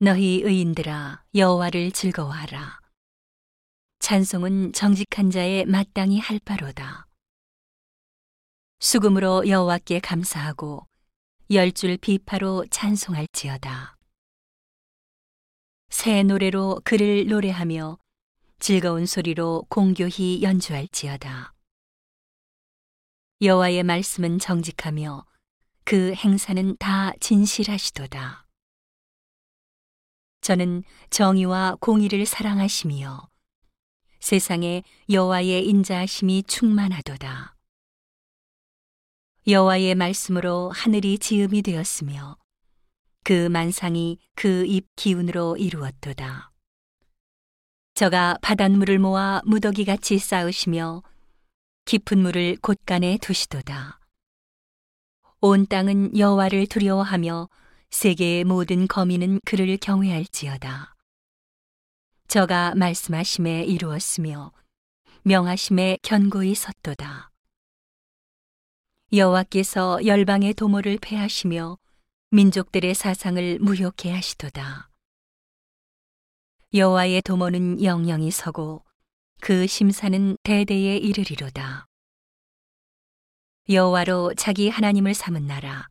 너희 의인들아 여호와를 즐거워하라. 찬송은 정직한 자의 마땅히 할 바로다. 수금으로 여호와께 감사하고 열 줄 비파로 찬송할지어다. 새 노래로 그를 노래하며 즐거운 소리로 공교히 연주할지어다. 여호와의 말씀은 정직하며 그 행사는 다 진실하시도다. 저는 정의와 공의를 사랑하시며 세상에 여호와의 인자하심이 충만하도다. 여호와의 말씀으로 하늘이 지음이 되었으며 그 만상이 그 입 기운으로 이루었도다. 저가 바닷물을 모아 무더기 같이 쌓으시며 깊은 물을 곳간에 두시도다. 온 땅은 여호와를 두려워하며 세계의 모든 거민은 그를 경외할지어다. 저가 말씀하심에 이루었으며 명하심에 견고히 섰도다. 여호와께서 열방의 도모를 패하시며 민족들의 사상을 무효케 하시도다. 여호와의 도모는 영영이 서고 그 심사는 대대에 이르리로다. 여호와로 자기 하나님을 삼은 나라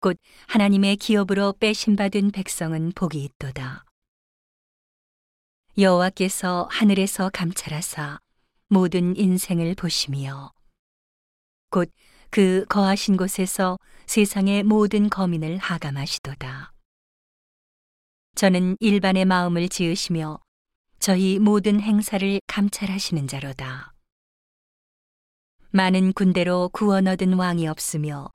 곧 하나님의 기업으로 빼신 받은 백성은 복이 있도다. 여호와께서 하늘에서 감찰하사 모든 인생을 보시며 곧그 거하신 곳에서 세상의 모든 거민을 하감하시도다. 저는 일반의 마음을 지으시며 저희 모든 행사를 감찰하시는 자로다. 많은 군대로 구원 얻은 왕이 없으며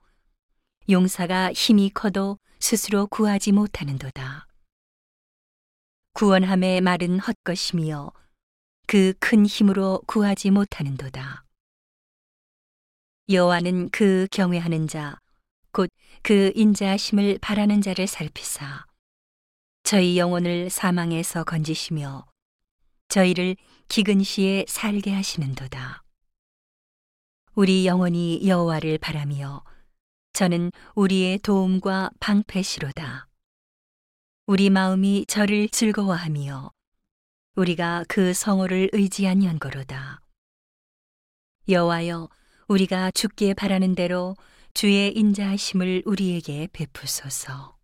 용사가 힘이 커도 스스로 구하지 못하는도다. 구원함의 말은 헛것이며 그 큰 힘으로 구하지 못하는도다. 여호와는 그 경외하는 자, 곧 그 인자하심을 바라는 자를 살피사 저희 영혼을 사망에서 건지시며 저희를 기근 시에 살게 하시는도다. 우리 영혼이 여호와를 바라며 저는 우리의 도움과 방패시로다. 우리 마음이 저를 즐거워하며 우리가 그 성호를 의지한 연고로다. 여호와여 우리가 죽게 바라는 대로 주의 인자하심을 우리에게 베푸소서.